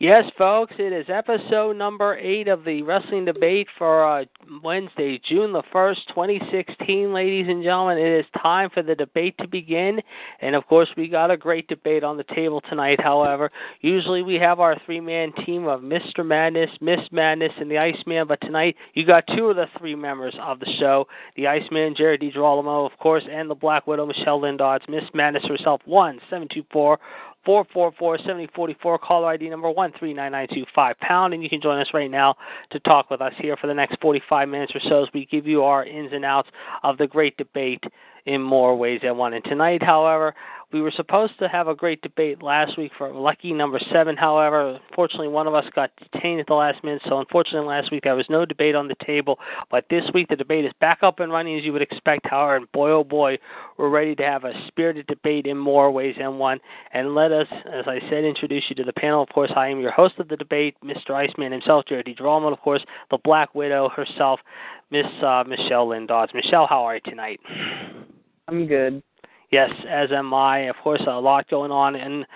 Yes, folks, it is episode number eight of the Wrestling Debate for uh, Wednesday, June the 1st, 2016. Ladies and gentlemen, it is time for the debate to begin. And of course, we got a great debate on the table tonight, however. Usually we have our three man team of Mr. Madness, Miss Madness, and the Iceman, but tonight you got two of the three members of the show the Iceman, Jared DiGirolamo, of course, and the Black Widow, Michelle Lindodds. Miss Madness herself, 1 724 444 7044, caller ID number 139925 pound, and you can join us right now to talk with us here for the next 45 minutes or so as we give you our ins and outs of the great debate in more ways than one. And tonight, however, we were supposed to have a great debate last week for lucky number seven. However, unfortunately, one of us got detained at the last minute. So, unfortunately, last week there was no debate on the table. But this week the debate is back up and running as you would expect. However, and boy oh boy, we're ready to have a spirited debate in more ways than one. And let us, as I said, introduce you to the panel. Of course, I am your host of the debate, Mr. Iceman himself, Jared DiGirolamo, of course, the Black Widow herself, Miss uh, Michelle Lindodds. Michelle, how are you tonight? I'm good. Yes, as am I. Of course, a lot going on in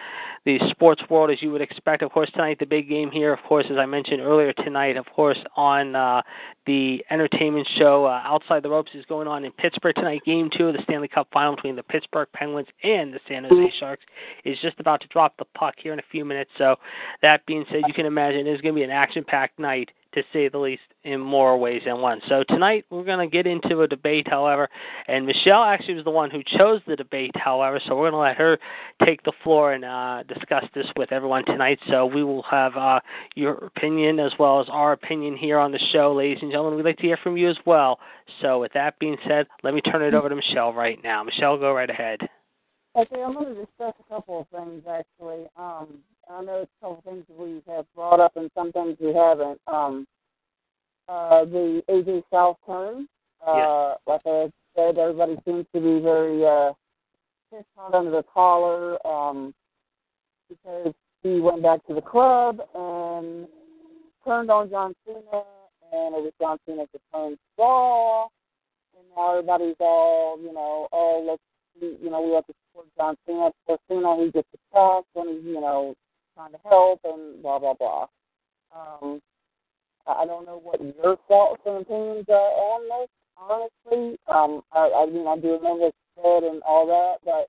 the sports world, as you would expect. Of course, tonight the big game here. Of course, as I mentioned earlier tonight, of course, on uh, the entertainment show uh, Outside the Ropes is going on in Pittsburgh tonight. Game two of the Stanley Cup Final between the Pittsburgh Penguins and the San Jose Sharks is just about to drop the puck here in a few minutes. So, that being said, you can imagine it's going to be an action-packed night to say the least, in more ways than one. So tonight we're going to get into a debate, however, and Michelle actually was the one who chose the debate, however, so we're going to let her take the floor and uh, discuss this with everyone tonight. So we will have uh, your opinion as well as our opinion here on the show, ladies and gentlemen. We'd like to hear from you as well. So with that being said, let me turn it over to Michelle right now. Michelle, go right ahead. Okay, I'm going to discuss a couple of things actually. Um, I know it's a couple of things we have brought up and some things we haven't. Um, uh, the AJ Styles turn, uh, yes. like I said, everybody seems to be very uh, pissed hot under the collar um, because he went back to the club and turned on John Cena, and it was John Cena's return straw. And now everybody's all, you know, oh, let's you know, we have to support John Cena. For Cena, he gets attacked when he's, you know, trying to help and blah, blah, blah. Um, I don't know what your thoughts and opinions are on this, honestly. Um, I, I mean, I do remember you said and all that, but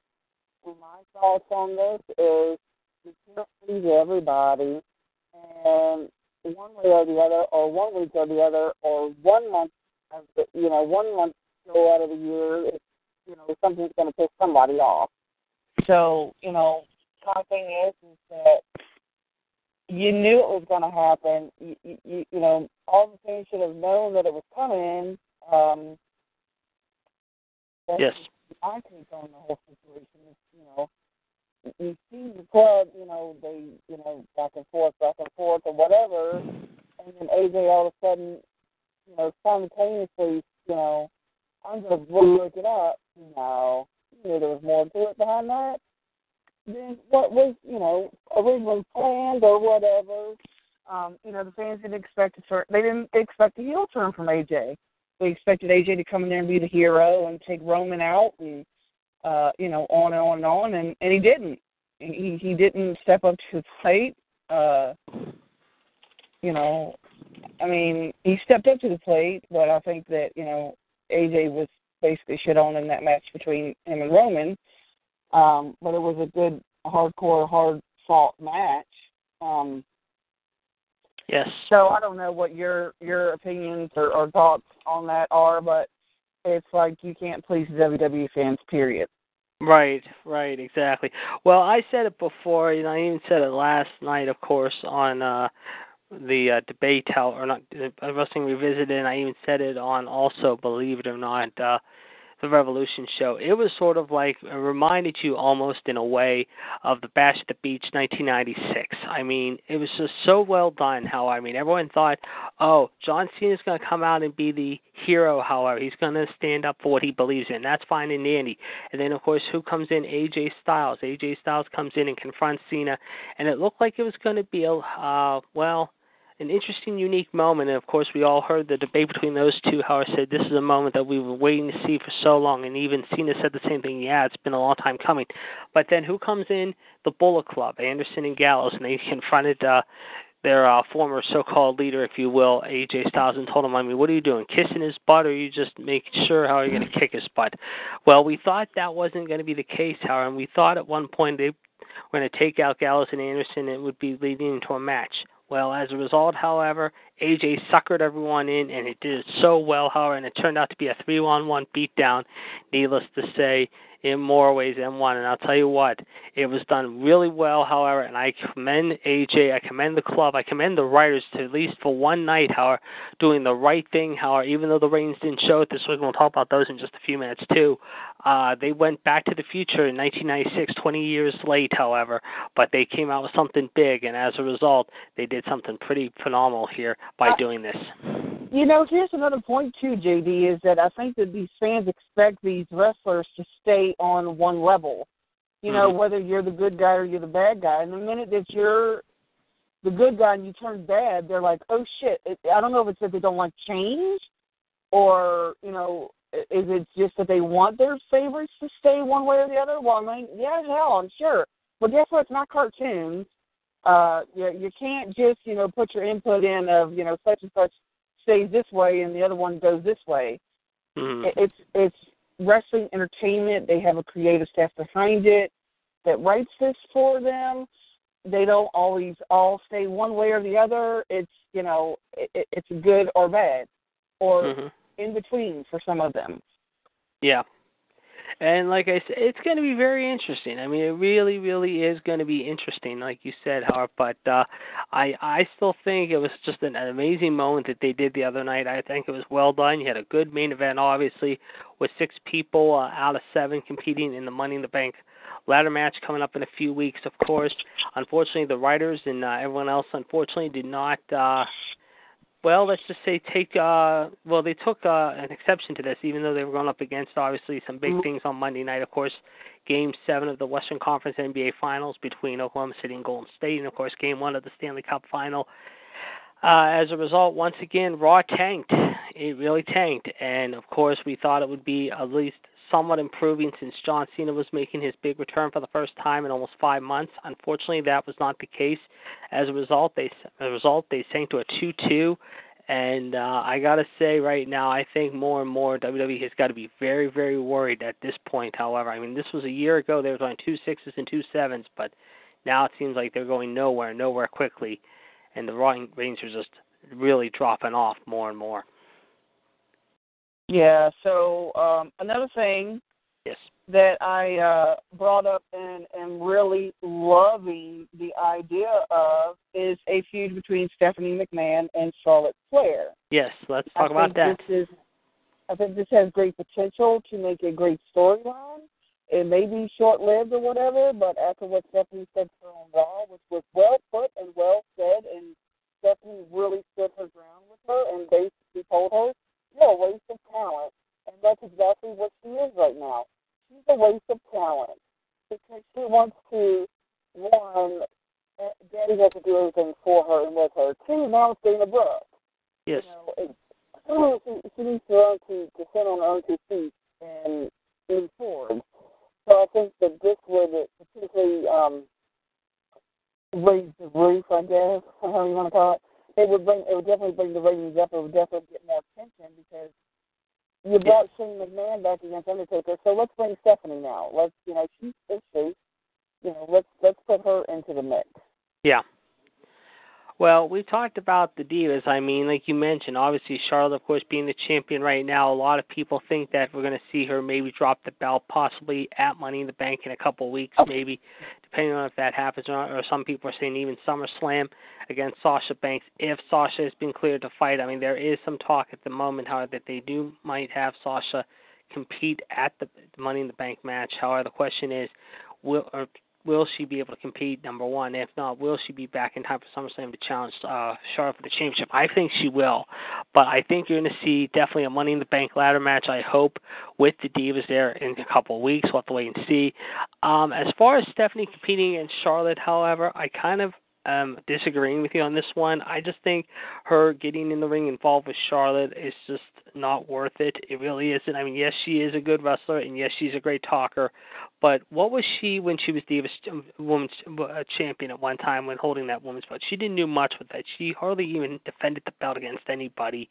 my thoughts on this is you can't please everybody, and one way or the other, or one week or the other, or one month, of the, you know, one month show out of the year, it's you know, something's going to piss somebody off. So, you know, my thing is, is that you knew it was going to happen. You, you, you know, all the things should have known that it was coming. Um, yes. My take on the whole situation is, you know, you see the club, you know, they, you know, back and forth, back and forth, or whatever, and then AJ all of a sudden, you know, simultaneously, you know, I'm going to look it up. No, you know, there was more to it behind that than what was, you know, originally planned or whatever. Um, you know, the fans didn't expect a turn. They didn't expect a heel turn from AJ. They expected AJ to come in there and be the hero and take Roman out and, uh, you know, on and on and on, and and he didn't. He he didn't step up to the plate. Uh, you know, I mean, he stepped up to the plate, but I think that you know AJ was basically shit on in that match between him and Roman. Um, but it was a good, hardcore, hard fought match. Um, yes. So I don't know what your your opinions or, or thoughts on that are, but it's like you can't please WWE fans. Period. Right, right, exactly. Well, I said it before, you know, I even said it last night, of course, on uh the uh, debate how or not uh, wrestling revisited and I even said it on also believe it or not uh the Revolution show. It was sort of like it reminded you almost in a way of the Bash at the Beach 1996. I mean, it was just so well done. How I mean, everyone thought, oh, John Cena's going to come out and be the hero. However, he's going to stand up for what he believes in. That's fine and dandy. And then of course, who comes in? AJ Styles. AJ Styles comes in and confronts Cena, and it looked like it was going to be a uh, well an interesting, unique moment. And of course, we all heard the debate between those two. How I said this is a moment that we were waiting to see for so long, and even Cena said the same thing. Yeah, it's been a long time coming. But then who comes in? The Bullet Club, Anderson and Gallows, and they confronted. uh their uh, former so-called leader, if you will, AJ Styles, and told him, "I mean, what are you doing? Kissing his butt, or are you just making sure how are you going to kick his butt?" Well, we thought that wasn't going to be the case, however, and we thought at one point they were going to take out Gallows and Anderson, and it would be leading into a match. Well, as a result, however, AJ suckered everyone in, and it did it so well, however, and it turned out to be a three-on-one beatdown. Needless to say, in more ways than one. And I'll tell you what, it was done really well, however, and I commend AJ, I commend the club, I commend the writers to at least for one night, however, doing the right thing, however, even though the ratings didn't show it this week, and we'll talk about those in just a few minutes too. Uh, they went back to the future in 1996, 20 years late, however, but they came out with something big, and as a result, they did something pretty phenomenal here by doing this. You know, here's another point too, JD, is that I think that these fans expect these wrestlers to stay on one level. You know, mm-hmm. whether you're the good guy or you're the bad guy. And the minute that you're the good guy and you turn bad, they're like, oh shit. It, I don't know if it's that they don't like change, or you know, is it just that they want their favorites to stay one way or the other? Well, I mean, yeah, hell, I'm sure. But guess what? It's not cartoons. Uh, you you can't just you know put your input in of you know such and such stays this way and the other one goes this way. Mm-hmm. It's it's wrestling entertainment. They have a creative staff behind it that writes this for them. They don't always all stay one way or the other. It's you know it, it's good or bad, or mm-hmm. In between for some of them. Yeah, and like I said, it's going to be very interesting. I mean, it really, really is going to be interesting, like you said, Howard. But uh, I, I still think it was just an, an amazing moment that they did the other night. I think it was well done. You had a good main event, obviously, with six people uh, out of seven competing in the Money in the Bank ladder match coming up in a few weeks. Of course, unfortunately, the writers and uh, everyone else, unfortunately, did not. Uh, well, let's just say take uh well they took uh an exception to this even though they were going up against obviously some big mm-hmm. things on Monday night. Of course game 7 of the Western Conference NBA Finals between Oklahoma City and Golden State and of course game 1 of the Stanley Cup final. Uh as a result once again Raw tanked. It really tanked. And of course we thought it would be at least somewhat improving since John Cena was making his big return for the first time in almost five months. Unfortunately, that was not the case. As a result, they as a result they sank to a two-two. And uh, I gotta say, right now, I think more and more WWE has got to be very, very worried at this point. However, I mean, this was a year ago; they were going two sixes and two sevens, but now it seems like they're going nowhere, nowhere quickly, and the ratings are just really dropping off more and more. Yeah. So um, another thing yes. that I uh, brought up and am really loving the idea of is a feud between Stephanie McMahon and Charlotte Flair. Yes, let's talk I about that. This is, I think this has great potential to make a great storyline. It may be short lived or whatever, but after what Stephanie said on Raw, which was well put and well said, and Stephanie really stood her ground with her and basically told her you're a waste of talent. And that's exactly what she is right now. She's a waste of talent because she wants to, one, Daddy has to do everything for her and with her. Two, now it's Dana Brooke. Yes. You know, it, she, she needs to learn to, to sit on her own two feet and move forward. So I think that this would particularly um, raise the roof, I guess, how you want to call it, it would bring it would definitely bring the ratings up. It would definitely get more attention because you brought Shane McMahon back against Undertaker. So let's bring Stephanie now. Let's you know she's is face. You know let's let's put her into the mix. Yeah. Well, we talked about the divas. I mean, like you mentioned, obviously Charlotte, of course, being the champion right now. A lot of people think that we're going to see her maybe drop the belt, possibly at Money in the Bank in a couple of weeks, oh. maybe, depending on if that happens or not. Or some people are saying even SummerSlam against Sasha Banks if Sasha has been cleared to fight. I mean, there is some talk at the moment, however, that they do might have Sasha compete at the Money in the Bank match. However, the question is, will or will she be able to compete? Number one. If not, will she be back in time for SummerSlam to challenge uh, Charlotte for the championship? I think she will, but I think you're going to see definitely a Money in the Bank ladder match. I hope with the Divas there in a couple of weeks. We'll have to wait and see. Um, as far as Stephanie competing against Charlotte, however, I kind of um disagreeing with you on this one. I just think her getting in the ring involved with Charlotte is just not worth it. It really isn't. I mean, yes, she is a good wrestler, and yes, she's a great talker. But what was she when she was Divas Women's uh, Champion at one time when holding that women's belt? She didn't do much with that. She hardly even defended the belt against anybody,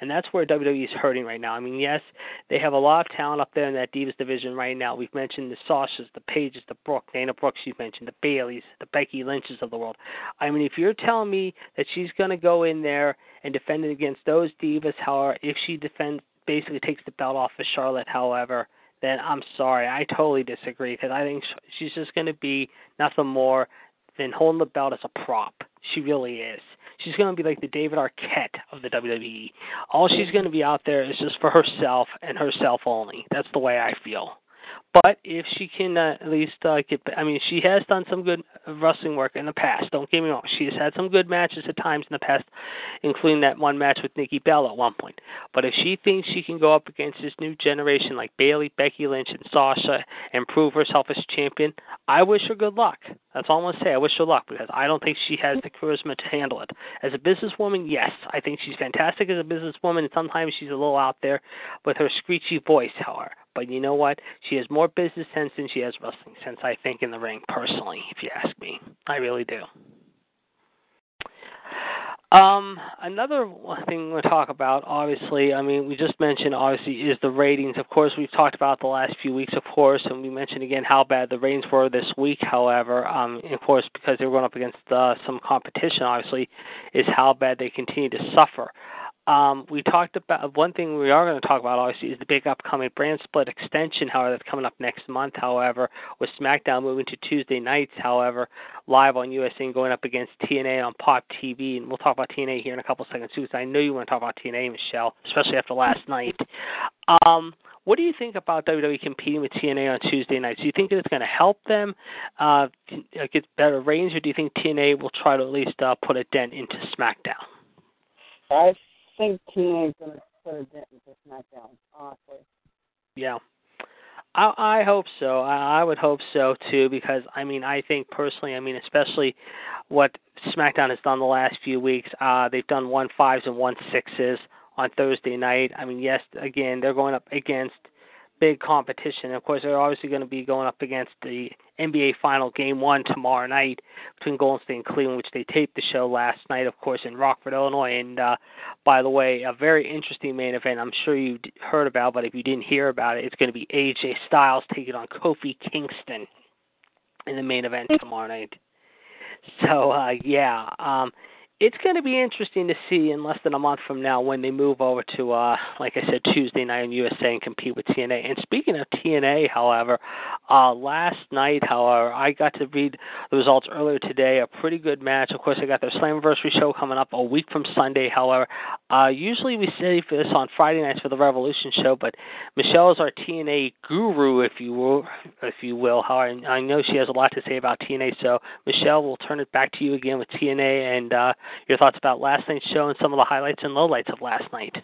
and that's where WWE is hurting right now. I mean, yes, they have a lot of talent up there in that Divas division right now. We've mentioned the Sashas, the Paiges, the Brooke, Dana Brooks. You've mentioned the Bayleys, the Becky Lynches of the world. I mean, if you're telling me that she's going to go in there and defend it against those divas, however, if she defends, basically takes the belt off of Charlotte, however, then I'm sorry. I totally disagree because I think she's just going to be nothing more than holding the belt as a prop. She really is. She's going to be like the David Arquette of the WWE. All she's going to be out there is just for herself and herself only. That's the way I feel. But if she can uh, at least uh, get, I mean, she has done some good wrestling work in the past. Don't get me wrong; she has had some good matches at times in the past, including that one match with Nikki Bella at one point. But if she thinks she can go up against this new generation like Bayley, Becky Lynch, and Sasha and prove herself as a champion, I wish her good luck. That's all I'm gonna say. I wish her luck because I don't think she has the charisma to handle it. As a businesswoman, yes, I think she's fantastic as a businesswoman, and sometimes she's a little out there with her screechy voice, however. But you know what? She has more business sense than she has wrestling sense, I think, in the ring, personally, if you ask me. I really do. Um, another thing we'll talk about, obviously, I mean, we just mentioned, obviously, is the ratings. Of course, we've talked about the last few weeks, of course, and we mentioned again how bad the ratings were this week, however, um, of course, because they were going up against uh, some competition, obviously, is how bad they continue to suffer. Um, we talked about one thing we are going to talk about obviously is the big upcoming brand split extension. However, that's coming up next month. However, with SmackDown moving to Tuesday nights, however, live on USA and going up against TNA on Pop TV, and we'll talk about TNA here in a couple seconds too. Because I know you want to talk about TNA, Michelle, especially after last night. Um, what do you think about WWE competing with TNA on Tuesday nights? Do you think that it's going to help them uh, get better ratings, or do you think TNA will try to at least uh, put a dent into SmackDown? I think TNA is going to put a dent SmackDown, honestly. Yeah. I, I hope so. I, I would hope so too, because I mean, I think personally, I mean, especially what SmackDown has done the last few weeks. Uh, they've done one fives and one sixes on Thursday night. I mean, yes, again, they're going up against big competition. Of course, they're obviously going to be going up against the NBA Final Game One tomorrow night between Golden State and Cleveland, which they taped the show last night, of course, in Rockford, Illinois. And uh, by the way, a very interesting main event. I'm sure you heard about, but if you didn't hear about it, it's going to be AJ Styles taking on Kofi Kingston in the main event tomorrow night. So uh, yeah, um, it's going to be interesting to see in less than a month from now when they move over to, uh, like I said, Tuesday night on USA and compete with TNA. And speaking of TNA, however, uh, last night, however, I got to read the results earlier today. A pretty good match. Of course, I got their Slammiversary show coming up a week from Sunday. However, uh, usually we save this on Friday nights for the Revolution show, but Michelle is our TNA guru, if you will, if you will. However, I know she has a lot to say about TNA. So Michelle, we'll turn it back to you again with TNA and. Uh, your thoughts about last night's show and some of the highlights and lowlights of last night.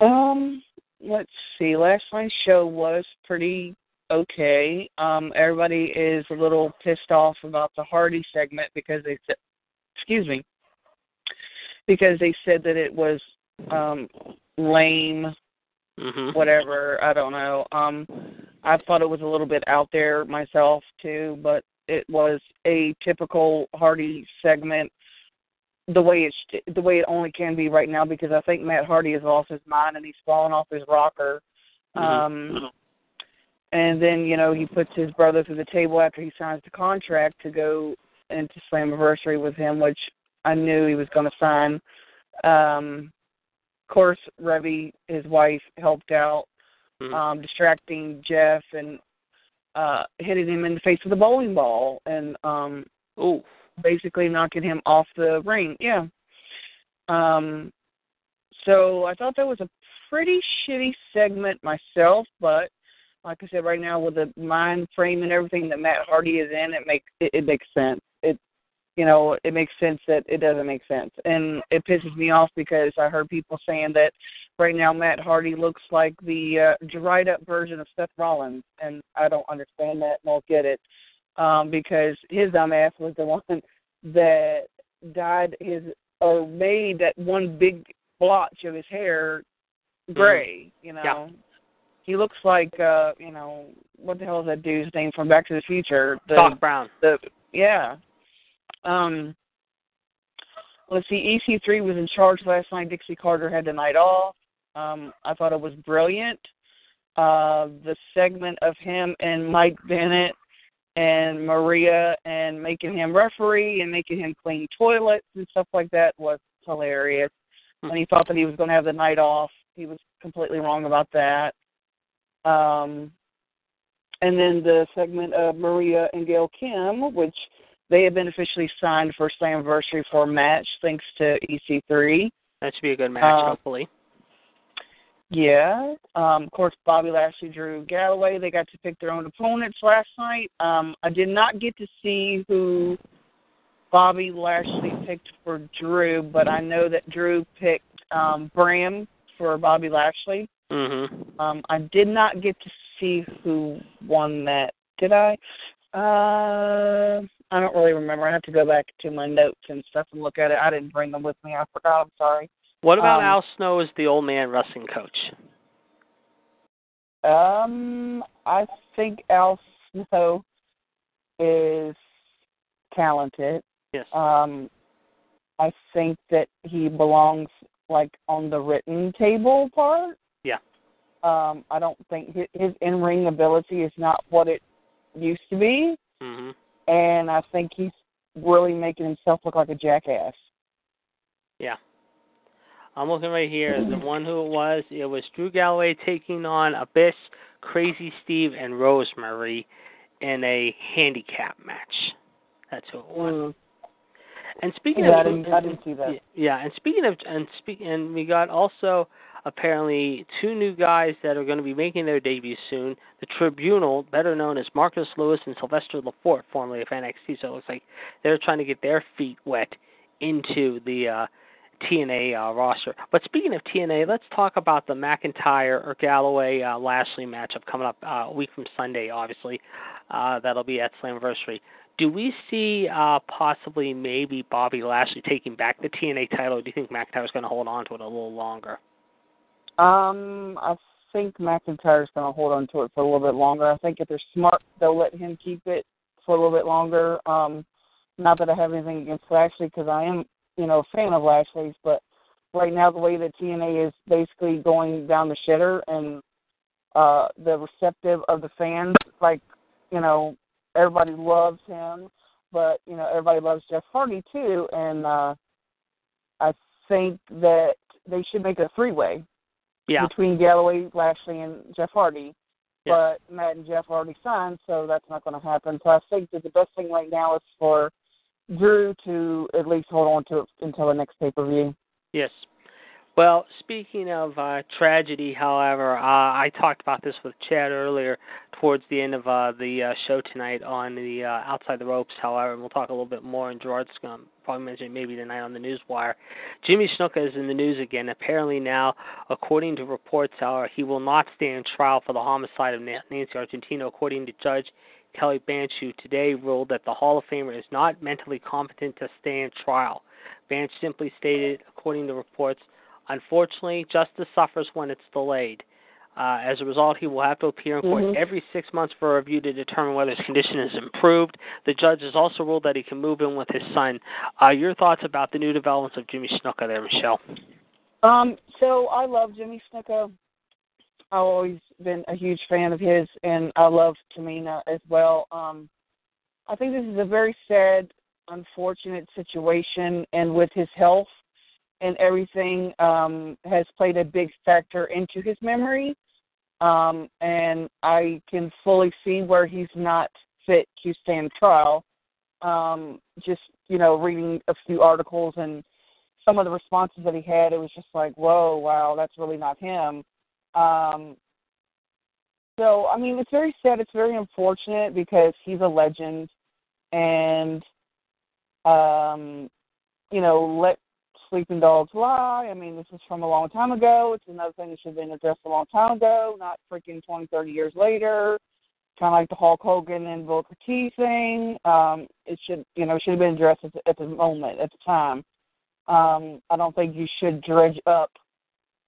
Um, let's see. Last night's show was pretty okay. Um, everybody is a little pissed off about the Hardy segment because they said, excuse me, because they said that it was um lame, mm-hmm. whatever. I don't know. Um, I thought it was a little bit out there myself too, but it was a typical Hardy segment the way it's the way it only can be right now because I think Matt Hardy has lost his mind and he's fallen off his rocker. Mm-hmm. Um and then, you know, he puts his brother through the table after he signs the contract to go into Slammiversary with him, which I knew he was gonna sign. Um of course Reby, his wife, helped out, mm-hmm. um, distracting Jeff and uh hitting him in the face with a bowling ball and um Ooh basically knocking him off the ring. Yeah. Um, so I thought that was a pretty shitty segment myself, but like I said, right now with the mind frame and everything that Matt Hardy is in, it makes it, it makes sense. It you know, it makes sense that it doesn't make sense. And it pisses me off because I heard people saying that right now Matt Hardy looks like the uh, dried up version of Seth Rollins and I don't understand that, won't get it. Um, because his dumbass was the one that dyed his or made that one big blotch of his hair gray, you know. Yeah. He looks like uh, you know, what the hell is that dude's name from Back to the Future? The Doc Brown. the yeah. Um let's see, EC3 was in charge last night. Dixie Carter had the night off. Um, I thought it was brilliant. Uh, the segment of him and Mike Bennett and Maria and making him referee and making him clean toilets and stuff like that was hilarious. When he thought that he was going to have the night off, he was completely wrong about that. Um, and then the segment of Maria and Gail Kim, which they have been officially signed for Slamversary for a match thanks to EC3. That should be a good match, Uh, hopefully. Yeah. Um, of course, Bobby Lashley, Drew Galloway. They got to pick their own opponents last night. Um, I did not get to see who Bobby Lashley picked for Drew, but I know that Drew picked um, Bram for Bobby Lashley. Mhm. Um, I did not get to see who won that. Did I? Uh, I don't really remember. I have to go back to my notes and stuff and look at it. I didn't bring them with me. I forgot. I'm sorry. What about um, Al Snow as the old man wrestling coach? Um, I think Al Snow is talented. Yes. Um, I think that he belongs like on the written table part. Yeah. Um, I don't think his, his in ring ability is not what it used to be, mm-hmm. and I think he's really making himself look like a jackass. Yeah. I'm looking right here. The one who it was, it was Drew Galloway taking on Abyss, Crazy Steve, and Rosemary in a handicap match. That's who it was. Mm. And speaking Yeah, I of, didn't, I didn't see that. yeah, and speaking of, and speak, and we got also apparently two new guys that are going to be making their debut soon. The Tribunal, better known as Marcus Lewis and Sylvester Laporte, formerly of NXT. So it looks like they're trying to get their feet wet into the uh, TNA uh, roster. But speaking of TNA, let's talk about the McIntyre or Galloway uh, Lashley matchup coming up uh, a week from Sunday. Obviously, uh, that'll be at Slammiversary. Do we see uh, possibly maybe Bobby Lashley taking back the TNA title? Or do you think McIntyre's going to hold on to it a little longer? Um, I think McIntyre's going to hold on to it for a little bit longer. I think if they're smart, they'll let him keep it for a little bit longer. Um, not that I have anything against Lashley because I am, you know, fan of Lashley's, but right now the way that TNA is basically going down the shitter and uh the receptive of the fans, like, you know, everybody loves him, but you know, everybody loves Jeff Hardy too, and uh I think that they should make a three way Yeah. between Galloway, Lashley, and Jeff Hardy. Yeah. But Matt and Jeff already signed, so that's not going to happen. So I think that the best thing right now is for Drew to at least hold on to until the next pay per view. Yes. Well, speaking of uh, tragedy, however, uh, I talked about this with Chad earlier towards the end of uh, the uh, show tonight on the uh, Outside the Ropes, however, and we'll talk a little bit more, and Gerard's going to probably mention it maybe tonight on the Newswire. Jimmy Snuka is in the news again. Apparently now, according to reports, however, he will not stand trial for the homicide of Nancy Argentino, according to Judge Kelly Banch, who today ruled that the Hall of Famer is not mentally competent to stand trial. Banch simply stated, according to reports, Unfortunately, justice suffers when it's delayed. Uh, as a result, he will have to appear in court Mhm. every six months for a review to determine whether his condition is improved. The judge has also ruled that he can move in with his son. Uh, your thoughts about the new developments of Jimmy Snuka there, Michelle? Um, so I love Jimmy Snuka. I've always been a huge fan of his, and I love Tamina as well. Um, I think this is a very sad, unfortunate situation, and with his health and everything, um, has played a big factor into his memory. Um, and I can fully see where he's not fit to stand trial. Um, just you know, reading a few articles and some of the responses that he had, it was just like, whoa, wow, that's really not him. Um, so, I mean, it's very sad. It's very unfortunate because he's a legend, and um, you know, let sleeping dogs lie. I mean, this is from a long time ago. It's another thing that should have been addressed a long time ago, not freaking twenty, thirty years later. Kind of like the Hulk Hogan and Booker T thing. Um, it should, you know, should have been addressed at the, at the moment, at the time. Um, I don't think you should dredge up,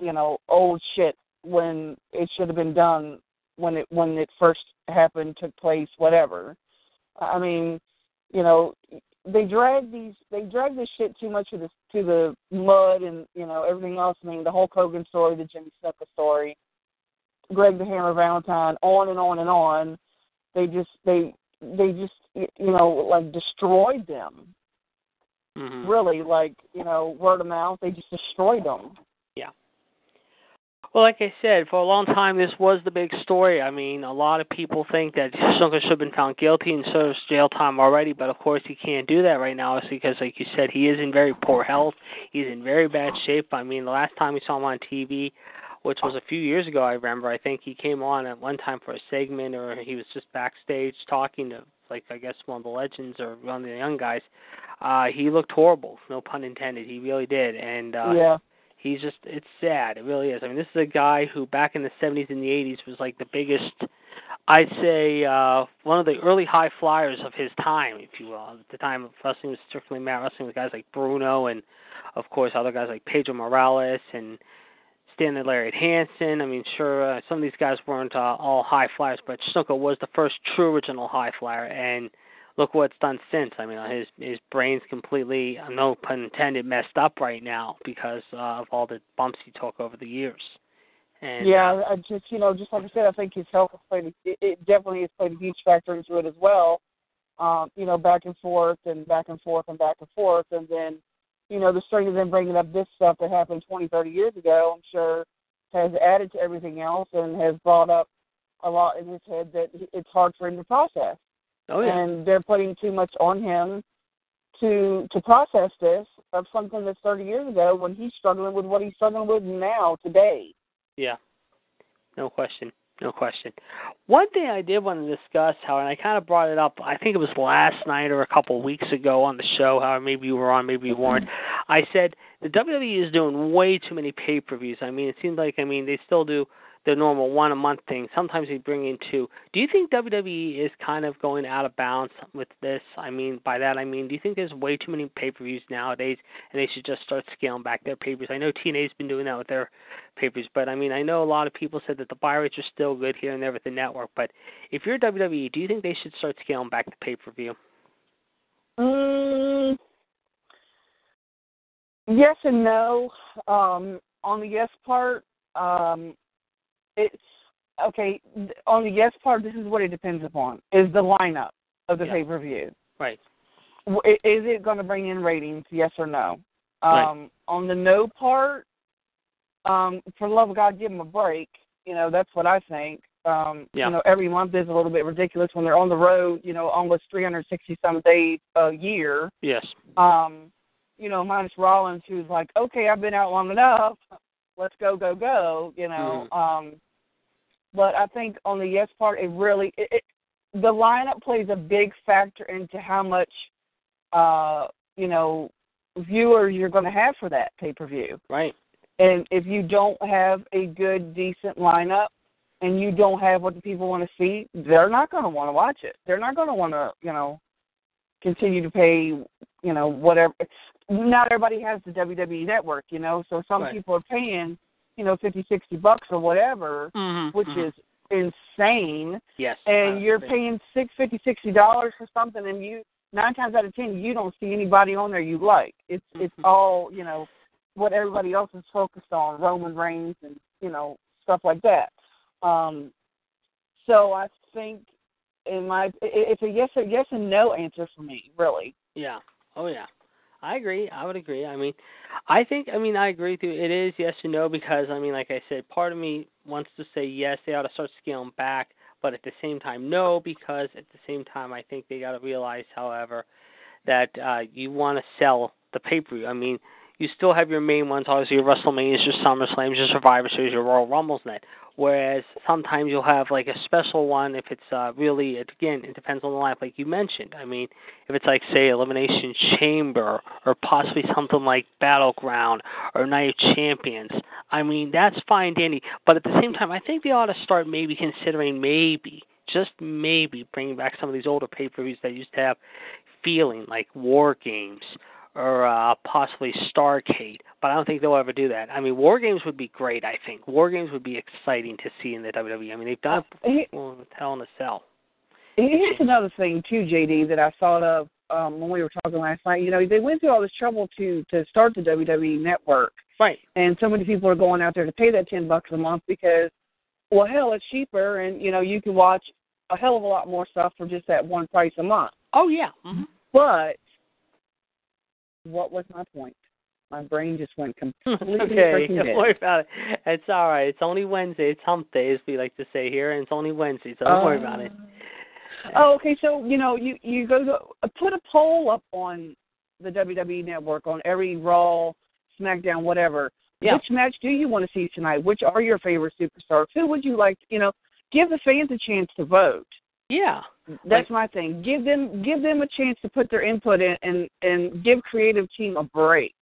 you know, old shit when it should have been done when it when it first happened, took place, whatever. I mean, you know, they drag these they drag this shit too much to the to the mud and you know everything else. I mean, the Hulk Hogan story, the Jimmy Snuka story, Greg the Hammer Valentine, on and on and on. They just they they just you know like destroyed them. Mm-hmm. Really, like you know, word of mouth. They just destroyed them. Well, like I said, for a long time this was the big story. I mean, a lot of people think that Snuka should have been found guilty and serves jail time already, but of course he can't do that right now because, like you said, he is in very poor health. He's in very bad shape. I mean, the last time we saw him on TV, which was a few years ago, I remember. I think he came on at one time for a segment, or he was just backstage talking to, like I guess one of the legends or one of the young guys. Uh, he looked horrible, no pun intended. He really did, and uh, yeah. He's just it's sad. It really is. I mean, this is a guy who back in the 70s and the 80s was like the biggest. I'd say uh one of the early high flyers of his time, if you will. At the time of wrestling was strictly mat wrestling with guys like Bruno and of course other guys like Pedro Morales and Stanley Lariat Hansen. I mean, sure, uh, some of these guys weren't uh, all high flyers, but Snuka was the first true original high flyer, and look what it's done since. I mean, uh, his his brain's completely, uh, no pun intended, messed up right now because uh, of all the bumps he took over the years. And, yeah, uh, I just you know, just like I said, I think his health has played. It, it definitely has played a huge factor into it as well. Um, you know, back and forth and back and forth and back and forth, and then you know, the string of them bringing up this stuff that happened 20, 30 years ago, I'm sure has added to everything else and has brought up a lot in his head that it's hard for him to process. Oh yeah. And they're putting too much on him to to process this of something that's 30 years ago when he's struggling with what he's struggling with now today. Yeah. No question. No question. One thing I did want to discuss, how and I kind of brought it up, I think it was last night or a couple of weeks ago on the show, how maybe you were on, maybe you weren't. I said the WWE is doing way too many pay per views. I mean, it seems like, I mean, they still do the normal one a month thing. Sometimes we bring in two. Do you think WWE is kind of going out of bounds with this? I mean, by that I mean, do you think there's way too many pay per views nowadays, and they should just start scaling back their pay per views? I know TNA's been doing that with their pay per views, but I mean, I know a lot of people said that the buy rates are still good here and there with the network. But if you're WWE, do you think they should start scaling back the pay per view? Mm, yes and no. Um, on the yes part, um, it's okay. On the yes part, this is what it depends upon: is the lineup of the Yeah. pay per view. Right. Is it going to bring in ratings? Yes or no? Right. Um, on the no part, um, for the love of God, give them a break. You know, that's what I think. Um, Yeah. You know, every month is a little bit ridiculous when they're on the road. You know, almost 360 some days a year. Yes. Um, you know, minus Rollins, who's like, okay, I've been out long enough. Let's go, go, go. You know. Mhm. Um, but I think on the yes part, it really it, it, the lineup plays a big factor into how much, uh, you know, viewers you're going to have for that pay per view. Right. And if you don't have a good, decent lineup, and you don't have what the people want to see, they're not going to want to watch it. They're not going to want to, you know, continue to pay, you know, whatever. Not everybody has the WWE network, you know, so some Right. people are paying, you know, fifty, sixty bucks or whatever, Mm-hmm. which is insane. yes. And I you're paying six, fifty, sixty dollars for something, and you nine times out of ten you don't see anybody on there you like. It's it's Mhm. all you know what everybody else is focused on, Roman Reigns and you know stuff like that. Um, so I think in my it's a yes or yes and no answer for me, really. Yeah. Oh yeah. I agree. I would agree. I mean, I think I mean I agree with you. It is yes and no because I mean like I said, part of me wants to say yes, they ought to start scaling back, but at the same time no because at the same time I think they got to realize however that uh you want to sell the pay-per-view. I mean, you still have your main ones, obviously your WrestleManias, your SummerSlams, your Survivor Series, your Royal Rumbles, net. Whereas sometimes you'll have like a special one if it's uh, really again it depends on the lineup, like you mentioned. I mean, if it's like say Elimination Chamber or possibly something like Battleground or Night of Champions, I mean that's fine, Danny. But at the same time, I think they ought to start maybe considering maybe just maybe bringing back some of these older pay-per-views that used to have feeling like War Games or uh, possibly Starcade, but I don't think they'll ever do that. I mean, War Games would be great. I think War Games would be exciting to see in the WWE. I mean, they've done it well, with Hell in a Cell. Here's another thing too, JD, that I thought of um, when we were talking last night. You know, they went through all this trouble to to start the WWE Network, right? And so many people are going out there to pay that ten bucks a month because, well, hell, it's cheaper, and you know, you can watch a hell of a lot more stuff for just that one price a month. Oh yeah. Mm-hmm. But what was my point? My brain just went completely okay, don't worry about it. It's all right. It's only Wednesday. It's hump day, as we like to say here, and it's only Wednesday, so don't uh, worry about it. Oh, okay. So you know, you you go to put a poll up on the WWE Network on every Raw, SmackDown, whatever. Yeah. Which match do you want to see tonight? Which are your favorite superstars? Who would you like? You know, give the fans a chance to vote. Yeah. That's my thing. Give them give them a chance to put their input in and and give creative team a break.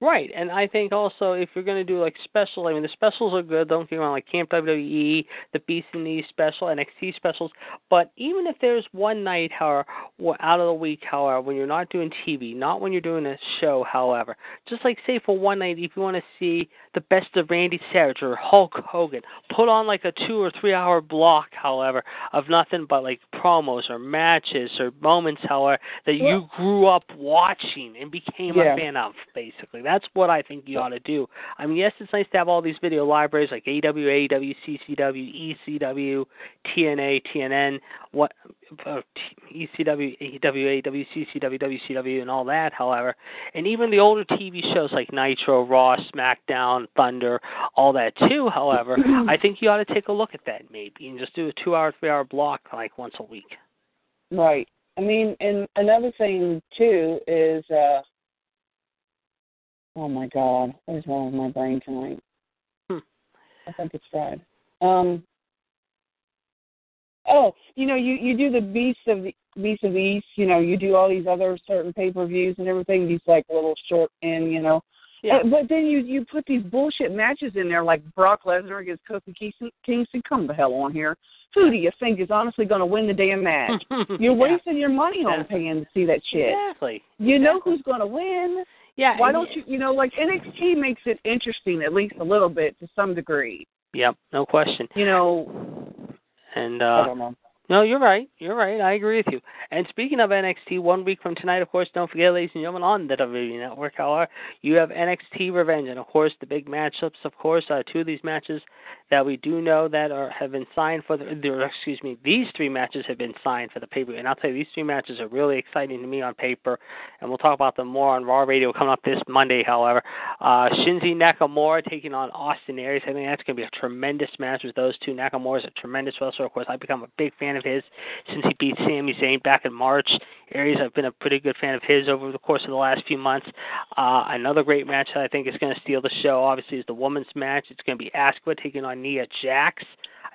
Right, and I think also if you're going to do like special, I mean the specials are good. Don't get me wrong, like Camp WWE, the Beast and the special, NXT specials. But even if there's one night, however, out of the week, however, when you're not doing TV, not when you're doing a show, however, just like say for one night, if you want to see the best of Randy Savage or Hulk Hogan, put on like a two or three hour block, however, of nothing but like promos or matches or moments, however, that well, you grew up watching and became yeah. a fan of, basically. That's what I think you ought to do. I mean, yes, it's nice to have all these video libraries like AW, AEW, CCW, ECW, TNA, TNN, what uh, ECW, AEW, AEW, CCW, WCW, and all that. However, and even the older TV shows like Nitro, Raw, SmackDown, Thunder, all that too. However, I think you ought to take a look at that maybe and just do a two-hour, three-hour block like once a week. Right. I mean, and another thing too is. uh Oh my God, what is wrong with my brain tonight? Hmm. I think it's fried. Um. Oh, you know, you you do the Beast of the Beast of the East. You know, you do all these other certain pay per views and everything. These like little short in, you know. Yeah. Uh, but then you you put these bullshit matches in there like Brock Lesnar against Kofi Kingston. Kingston, come the hell on here. Who do you think is honestly going to win the damn match? You're yeah. wasting your money on paying to see that shit. Exactly. You know who's going to win. Yeah. Why don't you? You know, like NXT makes it interesting at least a little bit to some degree. Yep, no question. You know. And uh I don't know. No, you're right. You're right. I agree with you. And speaking of NXT, one week from tonight, of course, don't forget, ladies and gentlemen, on the WWE Network, however, you have NXT Revenge, and of course, the big matchups. Of course, uh, two of these matches that we do know that are have been signed for the. Excuse me, these three matches have been signed for the pay per view, and I'll tell you, these three matches are really exciting to me on paper, and we'll talk about them more on Raw Radio coming up this Monday. However, uh, Shinsuke Nakamura taking on Austin Aries. I think that's going to be a tremendous match with those two. Nakamura is a tremendous wrestler. Of course, I've become a big fan of his since he beat Sami Zayn back in March. Aries, I've been a pretty good fan of his over the course of the last few months. Uh, another great match that I think is going to steal the show, obviously, is the women's match. It's going to be Asuka taking on Nia Jax.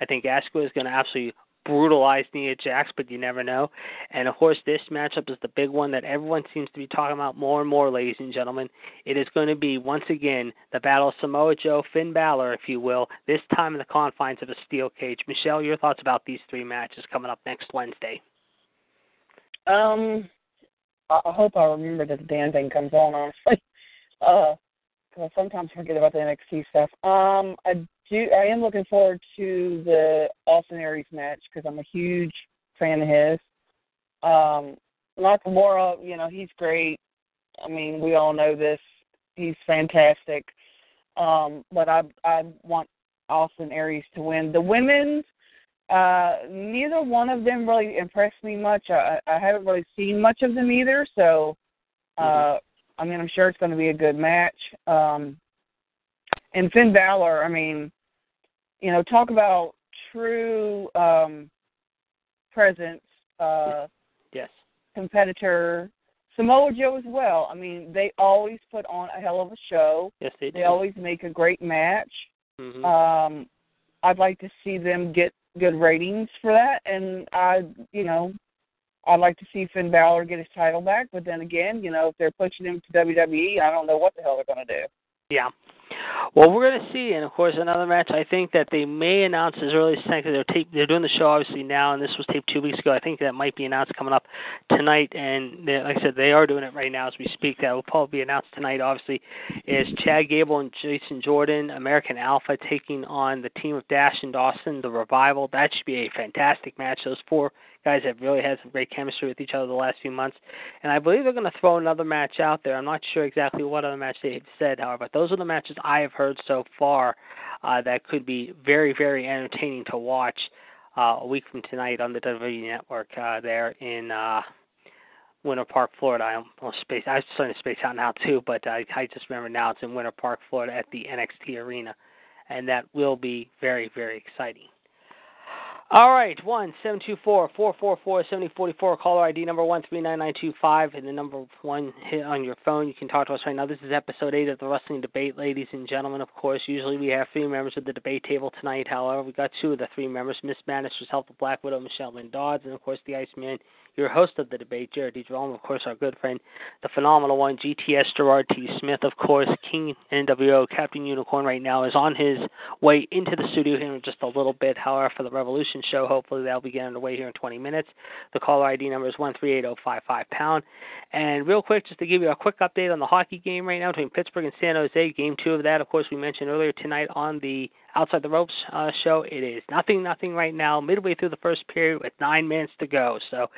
I think Asuka is going to absolutely brutalize Nia Jax, but you never know. And of course, this matchup is the big one that everyone seems to be talking about more and more, ladies and gentlemen. It is going to be once again the battle of Samoa Joe, Finn Balor, if you will. This time in the confines of a steel cage. Michelle, your thoughts about these three matches coming up next Wednesday? Um, I, hope I remember that the damn thing comes on. Honestly, uh, I sometimes forget about the NXT stuff. Um, I do. I am looking forward to the Austin Aries match because I'm a huge fan of his. Um, Nakamura, you know, he's great. I mean, we all know this. He's fantastic. Um, but I I want Austin Aries to win. The women's, uh, neither one of them really impressed me much. I, I haven't really seen much of them either, so uh, I mean, I'm sure it's going to be a good match. Um, and Finn Balor, I mean, you know, talk about true um, presence, uh, Yes. competitor, Samoa Joe as well. I mean, they always put on a hell of a show. Yes, they do. They always make a great match. Mm-hmm. Um, I'd like to see them get good ratings for that, and I, you know, I'd like to see Finn Balor get his title back. But then again, you know, if they're pushing him to WWE, I don't know what the hell they're going to do. Yeah. Well, we're going to see, and of course, another match. I think that they may announce as early as tonight. They're tape, they're doing the show obviously now, and this was taped two weeks ago. I think that might be announced coming up tonight, and they, like I said, they are doing it right now as we speak. That will probably be announced tonight. Obviously, is Chad Gable and Jason Jordan, American Alpha, taking on the team of Dash and Dawson, the Revival. That should be a fantastic match. Those four guys have really had some great chemistry with each other the last few months. And I believe they're going to throw another match out there. I'm not sure exactly what other match they've said, however, but those are the matches I have heard so far uh, that could be very, very entertaining to watch uh, a week from tonight on the WWE Network uh, there in uh, Winter Park, Florida. I'm well, space. I was starting to space out now too, but I, I just remember now it's in Winter Park, Florida, at the NXT Arena, and that will be very, very exciting. All right, one seven two four four four four seventy forty four. Caller ID number one three nine nine two five, and the number one hit on your phone. You can talk to us right now. This is episode eight of the Wrestling Debate, ladies and gentlemen. Of course, usually we have three members of the debate table tonight. However, we got two of the three members: Miss Madness, herself, the Black Widow, Michelle Lynn Dodds, and of course the Iceman, your host of the debate, Jared D. Jerome. Of course, our good friend, the phenomenal one, GTS Gerard T. Smith. Of course, King NWO, Captain Unicorn, right now is on his way into the studio here in just a little bit. However, for the Revolution show, hopefully that'll be getting underway here in 20 minutes. The caller ID number is 138055 pound. And real quick, just to give you a quick update on the hockey game right now between Pittsburgh and San Jose, game two of that, of course, we mentioned earlier tonight on the Outside the Ropes uh, show. It is nothing, nothing right now, midway through the first period with nine minutes to go. So,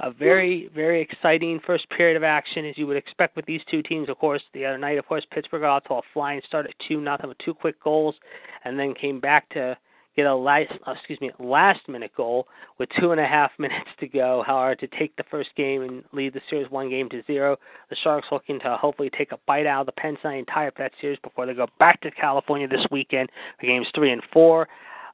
a very, very exciting first period of action, as you would expect with these two teams. Of course, the other night, of course, Pittsburgh got off to a flying start at two nothing with two quick goals, and then came back to get a last, uh, excuse me, last minute goal with two and a half minutes to go. However, to take the first game and lead the series one game to zero, the Sharks looking to hopefully take a bite out of the tonight and tie up that series before they go back to California this weekend for games three and four.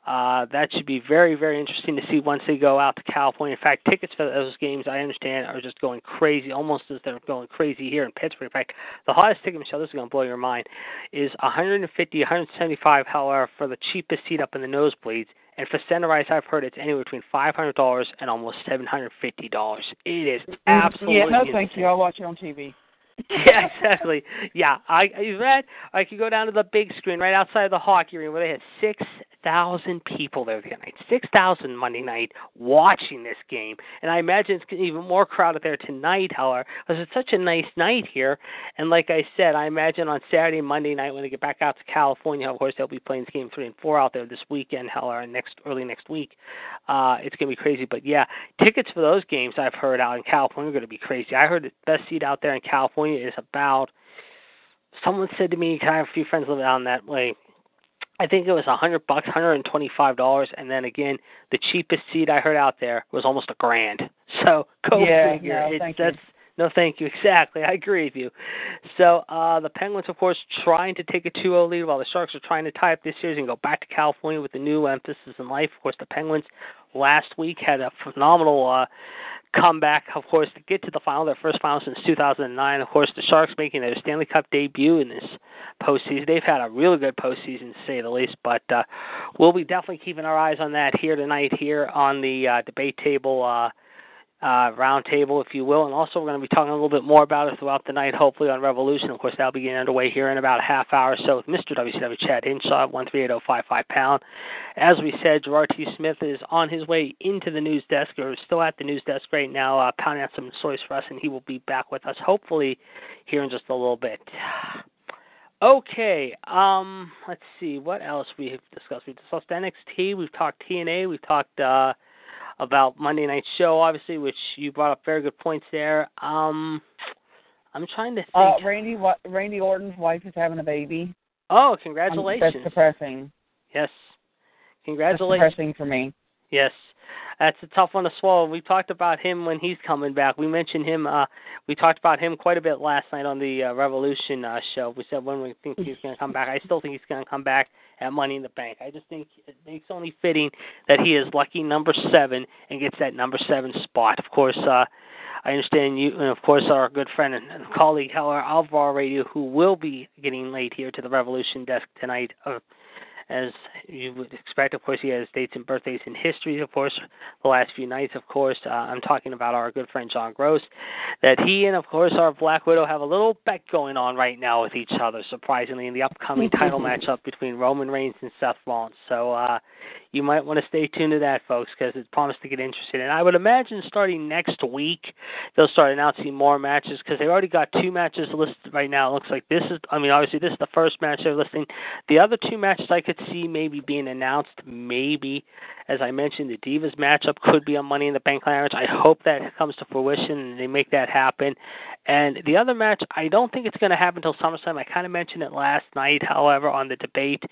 Uh, that should be very, very interesting to see once they go out to California. In fact, tickets for those games, I understand, are just going crazy, almost as they're going crazy here in Pittsburgh. In fact, the hottest ticket, Michelle, this is going to blow your mind, is 150, 175, however, for the cheapest seat up in the nosebleeds. And for center ice, I've heard it's anywhere between five hundred dollars and almost seven hundred fifty dollars. It is absolutely Yeah, no, insane. thank you. I'll watch it on TV. Yeah, exactly. Yeah, I read I could go down to the big screen right outside the hockey arena where they had six thousand people there the other night. Six thousand Monday night watching this game, and I imagine it's even more crowded there tonight. However, because it's such a nice night here, and like I said, I imagine on Saturday Monday night when they get back out to California, of course they'll be playing game three and four out there this weekend. However, next early next week, uh, it's gonna be crazy. But yeah, tickets for those games I've heard out in California are gonna be crazy. I heard the best seat out there in California is about. Someone said to me, I have a few friends live down that way. I think it was a hundred bucks, hundred and twenty-five dollars, and then again, the cheapest seat I heard out there was almost a grand. So go Yeah, figure. no, thank you. no, thank you. Exactly, I agree with you. So uh, the Penguins, of course, trying to take a 2-0 lead, while the Sharks are trying to tie up this series and go back to California with a new emphasis in life. Of course, the Penguins last week had a phenomenal uh, comeback, of course, to get to the final, their first final since 2009. Of course, the Sharks making their Stanley Cup debut in this postseason. They've had a really good postseason, to say the least, but uh, we'll be definitely keeping our eyes on that here tonight, here on the uh, debate table. Uh, uh, round table, if you will, and also we're going to be talking a little bit more about it throughout the night, hopefully on Revolution. Of course, that'll be getting underway here in about a half hour or so with Mr. WCW Chad Hinshaw at 138055 pound. As we said, Gerard T. Smith is on his way into the news desk, or still at the news desk right now, uh, pounding out some stories for us, and he will be back with us hopefully here in just a little bit. Okay, um, let's see what else we have discussed. We've discussed NXT, we've talked TNA, we've talked uh, about Monday Night Show, obviously, which you brought up very good points there. Um, I'm trying to think. Uh, Randy Randy Orton's wife is having a baby. oh, Um, congratulations! That's depressing. yes, That's congratulations. depressing for me. Yes, that's a tough one to swallow. We talked about him when he's coming back. We mentioned him. Uh, we talked about him quite a bit last night on the uh, Revolution uh, show. We said when we think he's going to come back. I still think he's going to come back at Money in the Bank. I just think it's only fitting that he is lucky number seven and gets that number seven spot. Of course, uh, I understand you, and of course, our good friend and, colleague, Heller Alvar Radio, who will be getting late here to the Revolution desk tonight. Uh, as you would expect. Of course, he has dates and birthdays in history, of course, the last few nights, of course. Uh, I'm talking about our good friend John Gross, that he and, of course, our Black Widow have a little bet going on right now with each other, surprisingly, in the upcoming title matchup between Roman Reigns and Seth Rollins. So, uh, you might want to stay tuned to that, folks, because it's promised to get interesting. And I would imagine starting next week, they'll start announcing more matches because they've already got two matches listed right now. It looks like this is, I mean, obviously, this is the first match they're listing. The other two matches I could see maybe being announced, maybe. As I mentioned, the Divas matchup could be on Money in the Bank clearance. I hope that comes to fruition and they make that happen. And the other match, I don't think it's going to happen until SummerSlam. I kind of mentioned it last night, however, on the debate,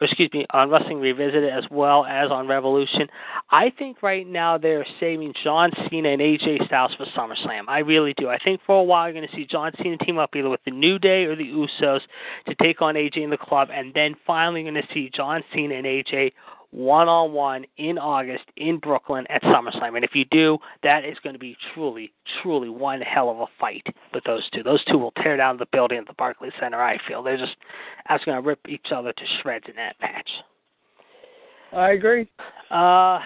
or excuse me, on Wrestling Revisited as well as on Revolution. I think right now they're saving John Cena and AJ Styles for SummerSlam. I really do. I think for a while you're going to see John Cena team up either with the New Day or the Usos to take on AJ in the club, and then finally you're going to see John Cena and AJ one on one in August in Brooklyn at SummerSlam. And if you do, that is going to be truly, truly one hell of a fight with those two. Those two will tear down the building at the Barclays Center, I feel. They're just that's going to rip each other to shreds in that match. I agree. Uh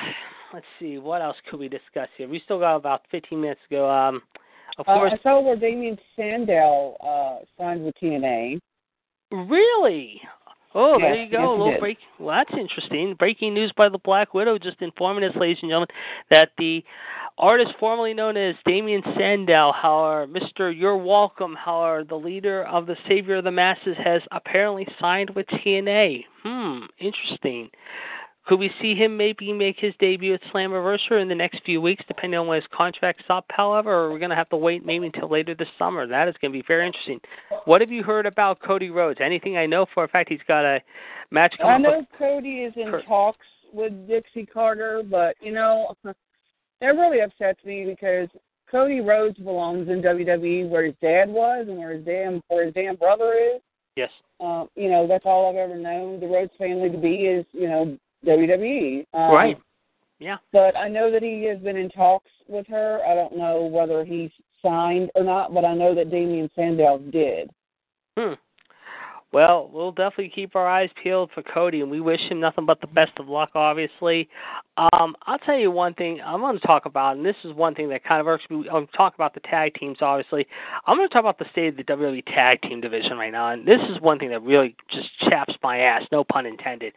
let's see, what else could we discuss here? We still got about fifteen minutes to go. Um of uh, course I saw where Damien Sandow uh signed with TNA. Really? Oh, Yes, there you go. yes, a little break. Well, that's interesting. Breaking news by the Black Widow, just informing us, ladies and gentlemen, that the artist formerly known as Damien Sandow, however, Mr. You're Welcome, however, the leader of the Savior of the Masses, has apparently signed with TNA. Hmm, interesting. Could we see him maybe make his debut at Slammiversary in the next few weeks, depending on when his contract's up, however, or we're going to have to wait maybe until later this summer? That is going to be very interesting. What have you heard about Cody Rhodes? Anything I know for a fact he's got a match coming up. I know Cody is in Kurt. talks with Dixie Carter, but you know, that really upsets me because Cody Rhodes belongs in WWE where his dad was and where his damn where his damn brother is. Yes. Um, you know, that's all I've ever known the Rhodes family to be is, you know, WWE. Um, Right. Yeah. But I know that he has been in talks with her. I don't know whether he's signed or not, but I know that Damien Sandow did. Hmm. Well, we'll definitely keep our eyes peeled for Cody, and we wish him nothing but the best of luck. Obviously, um, I'll tell you one thing I'm going to talk about, and this is one thing that kind of irks me. I'm talking about the tag teams, obviously. I'm going to talk about the state of the WWE tag team division right now, and this is one thing that really just chaps my ass. No pun intended.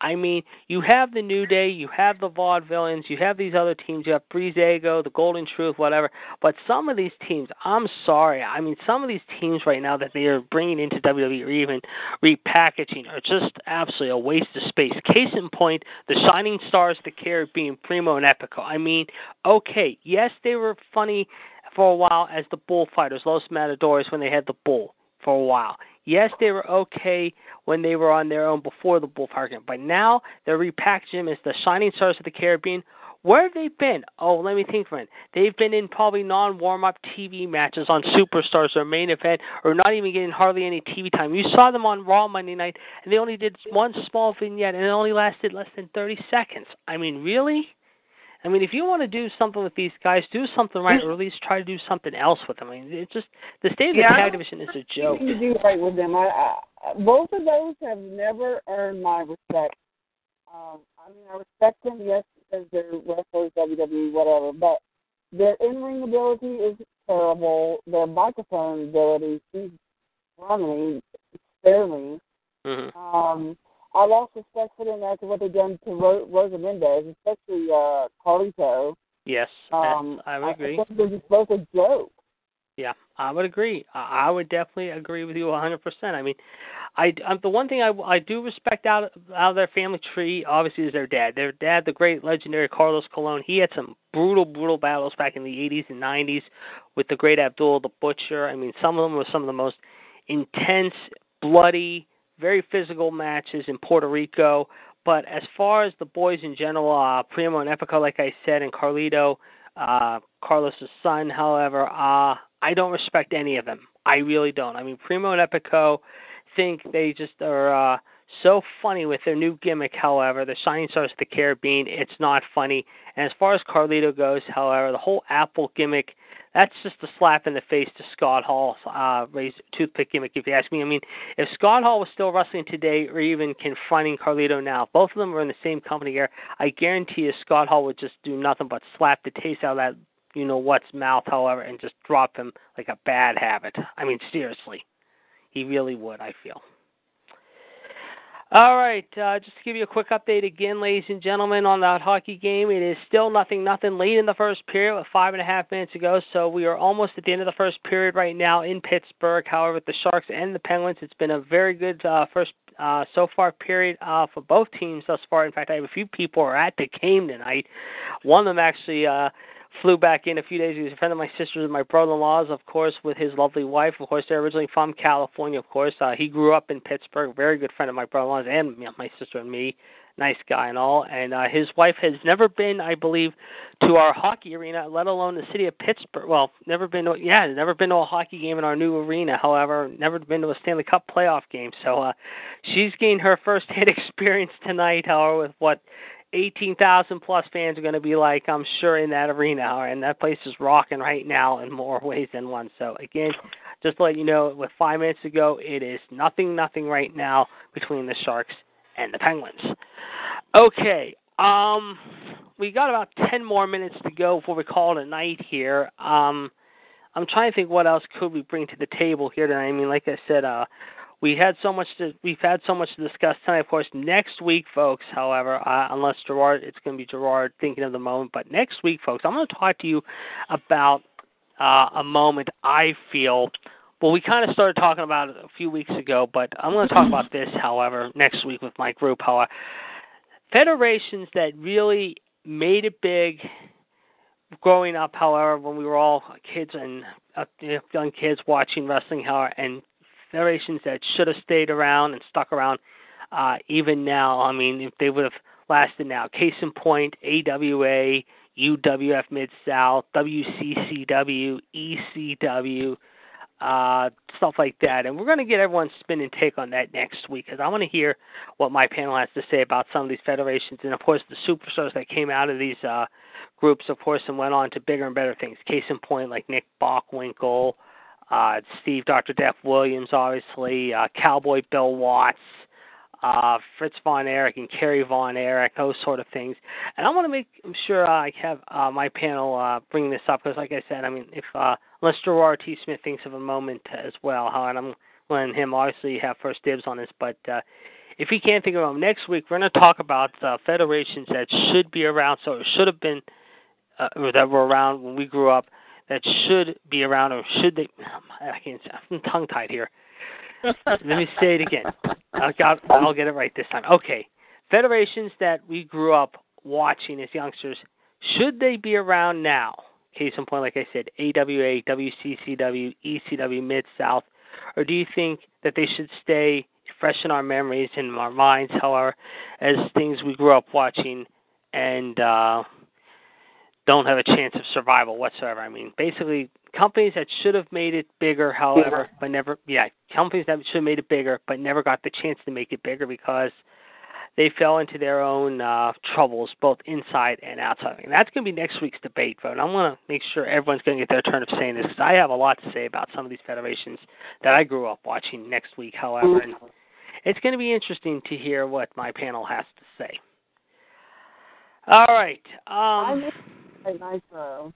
I mean, you have the New Day, you have the Vaudevillains, you have these other teams, you have Breezango, the Golden Truth, whatever. But some of these teams, I'm sorry. I mean, some of these teams right now that they are bringing into WWE or even repackaging are just absolutely a waste of space. Case in point, the Shining Stars of the Caribbean, Primo and Epico. I mean, okay, yes, they were funny for a while as the Bullfighters, Los Matadores, when they had the Bull for a while. Yes, they were okay when they were on their own before the Bullfighter, but now they're repackaging them as the Shining Stars of the Caribbean. Where have they been? Oh, let me think for a minute. They've been in probably non warm up TV matches on Superstars or main event, or not even getting hardly any TV time. You saw them on Raw Monday night, and they only did one small vignette, and it only lasted less than 30 seconds. I mean, really? I mean, if you want to do something with these guys, do something right, or at least try to do something else with them. I mean, it's just the state of the Yeah, tag division is a joke. You do right with them. I, I both of those have never earned my respect. Um, I mean, I respect them, yes, because they're wrestlers, WWE, whatever. But their in-ring ability is terrible. Their microphone ability, she's funny, fairly. hmm Um, I lost respect for them after what they've done to Ro- Rosa Mendez, especially uh, Carlito. Yes, Um, I would agree. I think they're just both a joke. Yeah, I would agree. I would definitely agree with you 100%. I mean, I, I the one thing I, I do respect out of, out of their family tree obviously is their dad. Their dad, the great legendary Carlos Colon, he had some brutal, brutal battles back in the 80s and 90s with the great Abdul the Butcher. I mean, some of them were some of the most intense, bloody, very physical matches in Puerto Rico. But as far as the boys in general, uh, Primo and Epico, like I said, and Carlito, uh, Carlos's son, however, uh, I don't respect any of them. I really don't. I mean, Primo and Epico think they just are uh, so funny with their new gimmick. However, the Shining Stars of the Caribbean, it's not funny. And as far as Carlito goes, however, the whole Apple gimmick that's just a slap in the face to Scott Hall's uh, raised toothpick gimmick, if you ask me. I mean, if Scott Hall was still wrestling today or even confronting Carlito now, both of them were in the same company here, I guarantee you Scott Hall would just do nothing but slap the taste out of that, you know, what's mouth, however, and just drop him like a bad habit. I mean, seriously. He really would, I feel. All right, uh, just to give you a quick update again, ladies and gentlemen, on that hockey game. It is still nothing, nothing late in the first period with five and a half minutes to go. So we are almost at the end of the first period right now in Pittsburgh. However, with the Sharks and the Penguins, it's been a very good uh, first uh, so far period uh, for both teams thus far. In fact, I have a few people who are at the game tonight. One of them actually. Uh, flew back in a few days. He was a friend of my sister's and my brother-in-law's, of course, with his lovely wife. Of course, they're originally from California. Of course, uh, he grew up in Pittsburgh. Very good friend of my brother-in-law's and my sister and me. Nice guy and all. And uh, his wife has never been, I believe, to our hockey arena, let alone the city of Pittsburgh. Well, never been to yeah, never been to a hockey game in our new arena. However, never been to a Stanley Cup playoff game. So uh, she's gained her first-hand experience tonight. However, with what 18,000 plus fans are going to be like, I'm sure, in that arena. And that place is rocking right now in more ways than one. So, again, just to let you know, with five minutes to go, it is nothing, nothing right now between the Sharks and the Penguins. Okay, um, we got about 10 more minutes to go before we call it a night here. Um, I'm trying to think what else could we bring to the table here tonight. I mean, like I said, uh, we had so much to we've had so much to discuss tonight. Of course, next week, folks. However, uh, unless Gerard, it's going to be Gerard thinking of the moment. But next week, folks, I'm going to talk to you about uh, a moment I feel. Well, we kind of started talking about it a few weeks ago, but I'm going to talk about this, however, next week with my group. However, federations that really made it big growing up, however, when we were all kids and uh, young kids watching wrestling, however, and federations that should have stayed around and stuck around uh, even now. I mean, if they would have lasted now. Case in point, AWA, UWF Mid South, WCCW, ECW, uh, stuff like that. And we're going to get everyone's spin and take on that next week because I want to hear what my panel has to say about some of these federations and, of course, the superstars that came out of these uh, groups, of course, and went on to bigger and better things. Case in point, like Nick Bockwinkel, uh, Steve Dr. Death Williams, obviously, uh, Cowboy Bill Watts, uh, Fritz Von Erich, and Kerry Von Erich, those sort of things. And I want to make sure I have uh, my panel uh, bring this up because, like I said, I mean, if uh, unless Gerard T. Smith thinks of a moment as well, how and I'm letting him obviously have first dibs on this, but. Uh, if he can't think of them next week, we're going to talk about uh, federations that should be around, so it should have been, uh, that were around when we grew up, that should be around, or should they? I can't. I'm tongue tied here. Let me say it again. I'll, I'll get it right this time. Okay, federations that we grew up watching as youngsters, should they be around now? Case in point, like I said, AWA, WCCW, ECW, Mid South, or do you think that they should stay fresh in our memories and in our minds, however, as things we grew up watching and uh, don't have a chance of survival whatsoever. I mean, basically, companies that should have made it bigger, however, but never, yeah, companies that should have made it bigger, but never got the chance to make it bigger because they fell into their own uh, troubles, both inside and outside. And that's going to be next week's debate vote. I want to make sure everyone's going to get their turn of saying this because I have a lot to say about some of these federations that I grew up watching next week, however. And it's going to be interesting to hear what my panel has to say. All right. Um, Night Nitro.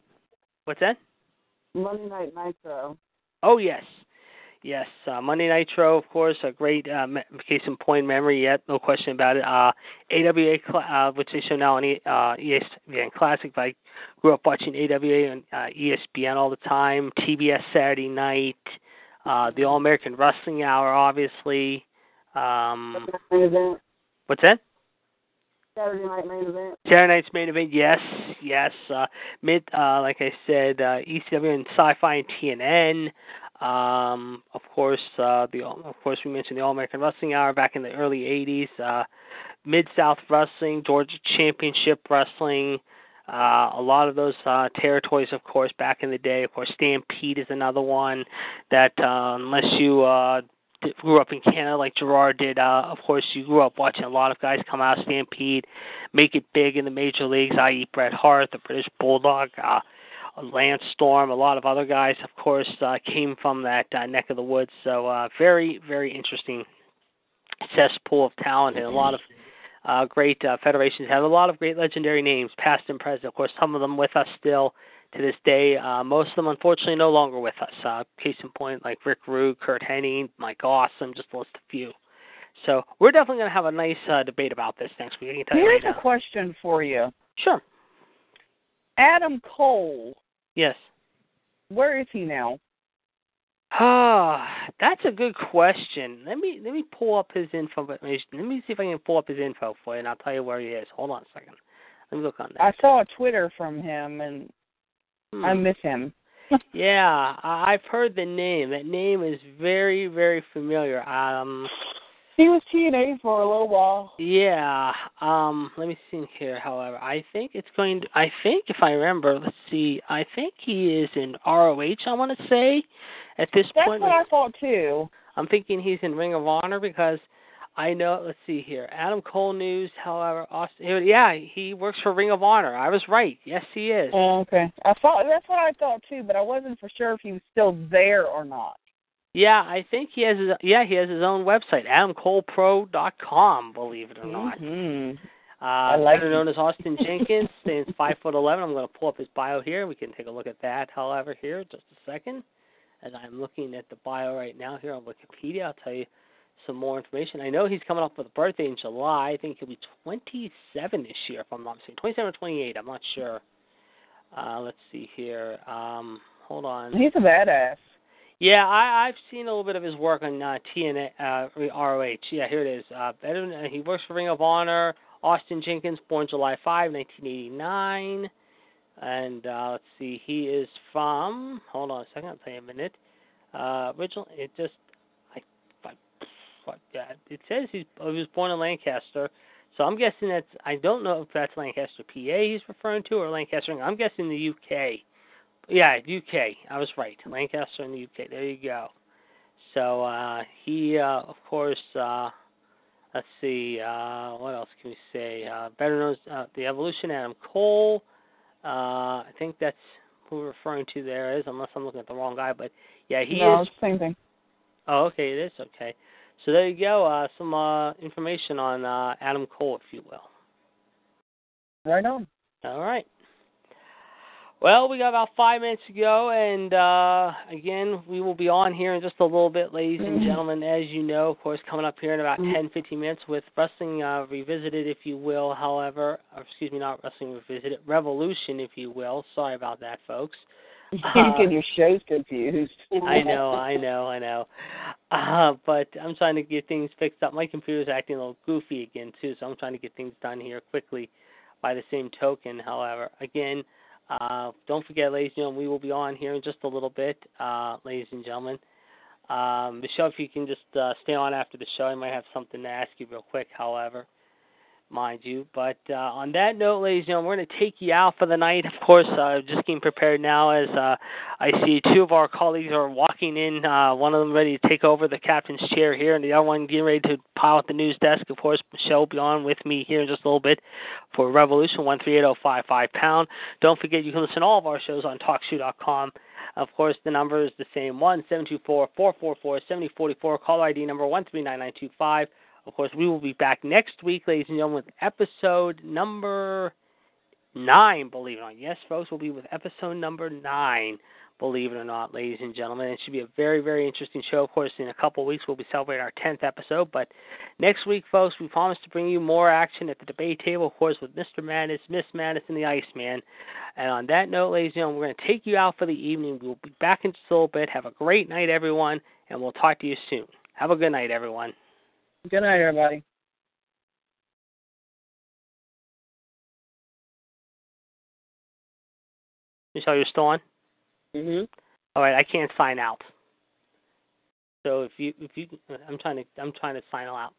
What's that? Monday Night Nitro. Oh yes, yes. Uh, Monday Nitro, of course, a great uh, case in point memory. Yet, no question about it. Uh, AWA, cl- uh, which they show now on uh, ESPN Classic. But I grew up watching AWA on uh, ESPN all the time. TBS Saturday Night. Uh, the All American Wrestling Hour, obviously. Um, what's that? Saturday night main event. Saturday night's main event, yes, yes. Uh, mid, uh, like I said, uh, ECW and Sci-Fi and TNN. Um, of course, uh, the of course we mentioned the All American Wrestling Hour back in the early '80s. Uh, Mid South Wrestling, Georgia Championship Wrestling. Uh, a lot of those uh, territories, of course, back in the day. Of course, Stampede is another one that, uh, unless you uh, grew up in Canada like Gerard did. Uh, of course, you grew up watching a lot of guys come out of Stampede, make it big in the major leagues, i.e., Bret Hart, the British Bulldog, uh, Lance Storm, a lot of other guys, of course, uh, came from that uh, neck of the woods. So, uh, very, very interesting cesspool of talent and a lot of uh, great uh, federations have a lot of great legendary names, past and present. Of course, some of them with us still to this day. Uh, most of them, unfortunately, no longer with us. Uh, case in point, like Rick Rude, Curt Hennig, Mike Awesome, just to list a few. So we're definitely going to have a nice uh, debate about this next week. I can tell Here's right a question for you. Sure. Adam Cole, Yes. where is he now? Ah, that's a good question. Let me let me pull up his info. Let me see if I can pull up his info for you, and I'll tell you where he is. Hold on a second. Let me look on that. I saw a Twitter from him, and Hmm. I miss him. Yeah, I- I've heard the name. That name is very, very familiar. Um, He was TNA for a little while. yeah. Um, let me see here. However, I think it's going to. I think if I remember, let's see. I think he is in ROH. I want to say, at this That's point, That's what I thought too. I'm thinking he's in Ring of Honor because I know. Let's see here. Adam Cole news. However, Austin. Yeah, he works for Ring of Honor. I was right. Yes, he is. Oh, okay. I thought that's what I thought too, but I wasn't for sure if he was still there or not. Yeah, I think he has his yeah, he has his own website, adamcolepro.com, believe it or not. Mm-hmm. Uh I like better known as Austin Jenkins, stands five foot eleven. I'm gonna pull up his bio here. We can take a look at that, however, here, just a second. As I'm looking at the bio right now here on Wikipedia, I'll tell you some more information. I know he's coming up with a birthday in July. I think he'll be twenty seven this year, if I'm not mistaken. Twenty seven or twenty eight, I'm not sure. Uh let's see here. Um hold on. He's a badass. Yeah, I, I've seen a little bit of his work on uh, TNA, uh, ROH. Yeah, here it is. Uh, than- he works for Ring of Honor. Austin Jenkins, born July 5, 1989. And uh, let's see, he is from. Hold on a second, I'll tell you a minute. Uh, original, it just, what, yeah, it says he's, he was born in Lancaster. So I'm guessing that's. I don't know if that's Lancaster, PA. He's referring to or Lancaster. I'm guessing the UK. Yeah, UK. I was right. Lancaster in the UK. There you go. So uh he uh of course uh let's see, uh what else can we say? Uh better known as uh, the evolution Adam Cole. Uh I think that's who we're referring to there is, unless I'm looking at the wrong guy, but yeah, he no, is same thing. Oh, okay, it is okay. So there you go, uh some uh information on uh Adam Cole if you will. Right on. All right. Well, we got about five minutes to go, and uh, again, we will be on here in just a little bit, ladies and gentlemen. As you know, of course, coming up here in about Mhm. ten, fifteen minutes with Wrestling uh, Revisited, if you will, however, excuse me, not Wrestling Revisited, Revolution, if you will. Sorry about that, folks. you Uh, get your shows confused. I know, I know, I know. Uh, but I'm trying to get things fixed up. My computer's acting a little goofy again too, so I'm trying to get things done here quickly. By the same token, however, again, uh, don't forget, ladies and gentlemen, we will be on here in just a little bit, uh, ladies and gentlemen. Um, Michelle, if you can just uh, stay on after the show, I might have something to ask you real quick, however, mind you. But uh, on that note, ladies and gentlemen, we're going to take you out for the night. Of course, uh, just getting prepared now as uh, I see two of our colleagues are walking in. Uh, one of them ready to take over the captain's chair here, and the other one getting ready to pile at the news desk. Of course, Michelle will be on with me here in just a little bit for Revolution one three eight zero five five pound. Don't forget you can listen to all of our shows on TalkShoe.com. Of course, the number is the same one seven two four four four four seventy forty four. Caller ID number one three nine nine two five. Of course, we will be back next week, ladies and gentlemen, with episode number nine, believe it or not. Yes, folks, we'll be with episode number nine, believe it or not, ladies and gentlemen. It should be a very, very interesting show. Of course, in a couple of weeks, we'll be celebrating our 10th episode. But next week, folks, we promise to bring you more action at the debate table, of course, with Mr. Madness, Miss Madness, and the Iceman. And on that note, ladies and gentlemen, we're going to take you out for the evening. We'll be back in just a little bit. Have a great night, everyone, and we'll talk to you soon. Have a good night, everyone. Good night, everybody. Michelle, you're still on? Mhm. All right, I can't sign out. So if you if you I'm trying to I'm trying to sign out.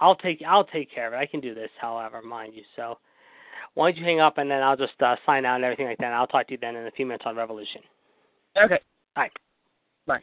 I'll take I'll take care of it. I can do this, however, mind you. So why don't you hang up and then I'll just uh, sign out and everything like that. And I'll talk to you then in a few minutes on Revolution. Okay. All right. Bye. Bye.